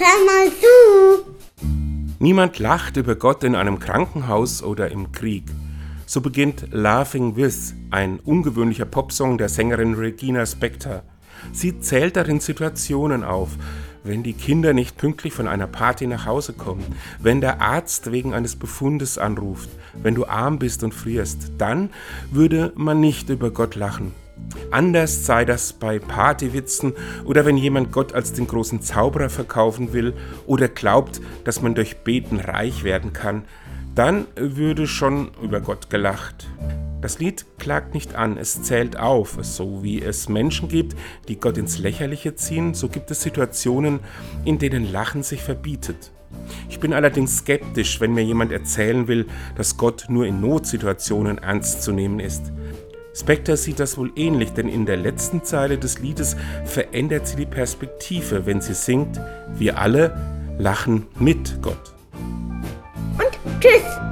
hör mal zu. Niemand lacht über Gott in einem Krankenhaus oder im Krieg. So beginnt Laughing With, ein ungewöhnlicher Popsong der Sängerin Regina Spektor. Sie zählt darin Situationen auf, wenn die Kinder nicht pünktlich von einer Party nach Hause kommen, wenn der Arzt wegen eines Befundes anruft, wenn du arm bist und frierst, dann würde man nicht über Gott lachen. Anders sei das bei Partywitzen oder wenn jemand Gott als den großen Zauberer verkaufen will oder glaubt, dass man durch Beten reich werden kann, dann würde schon über Gott gelacht. Das Lied klagt nicht an, es zählt auf. So wie es Menschen gibt, die Gott ins Lächerliche ziehen, so gibt es Situationen, in denen Lachen sich verbietet. Ich bin allerdings skeptisch, wenn mir jemand erzählen will, dass Gott nur in Notsituationen ernst zu nehmen ist. Spectre sieht das wohl ähnlich, denn in der letzten Zeile des Liedes verändert sie die Perspektive, wenn sie singt, wir alle lachen mit Gott. Und tschüss.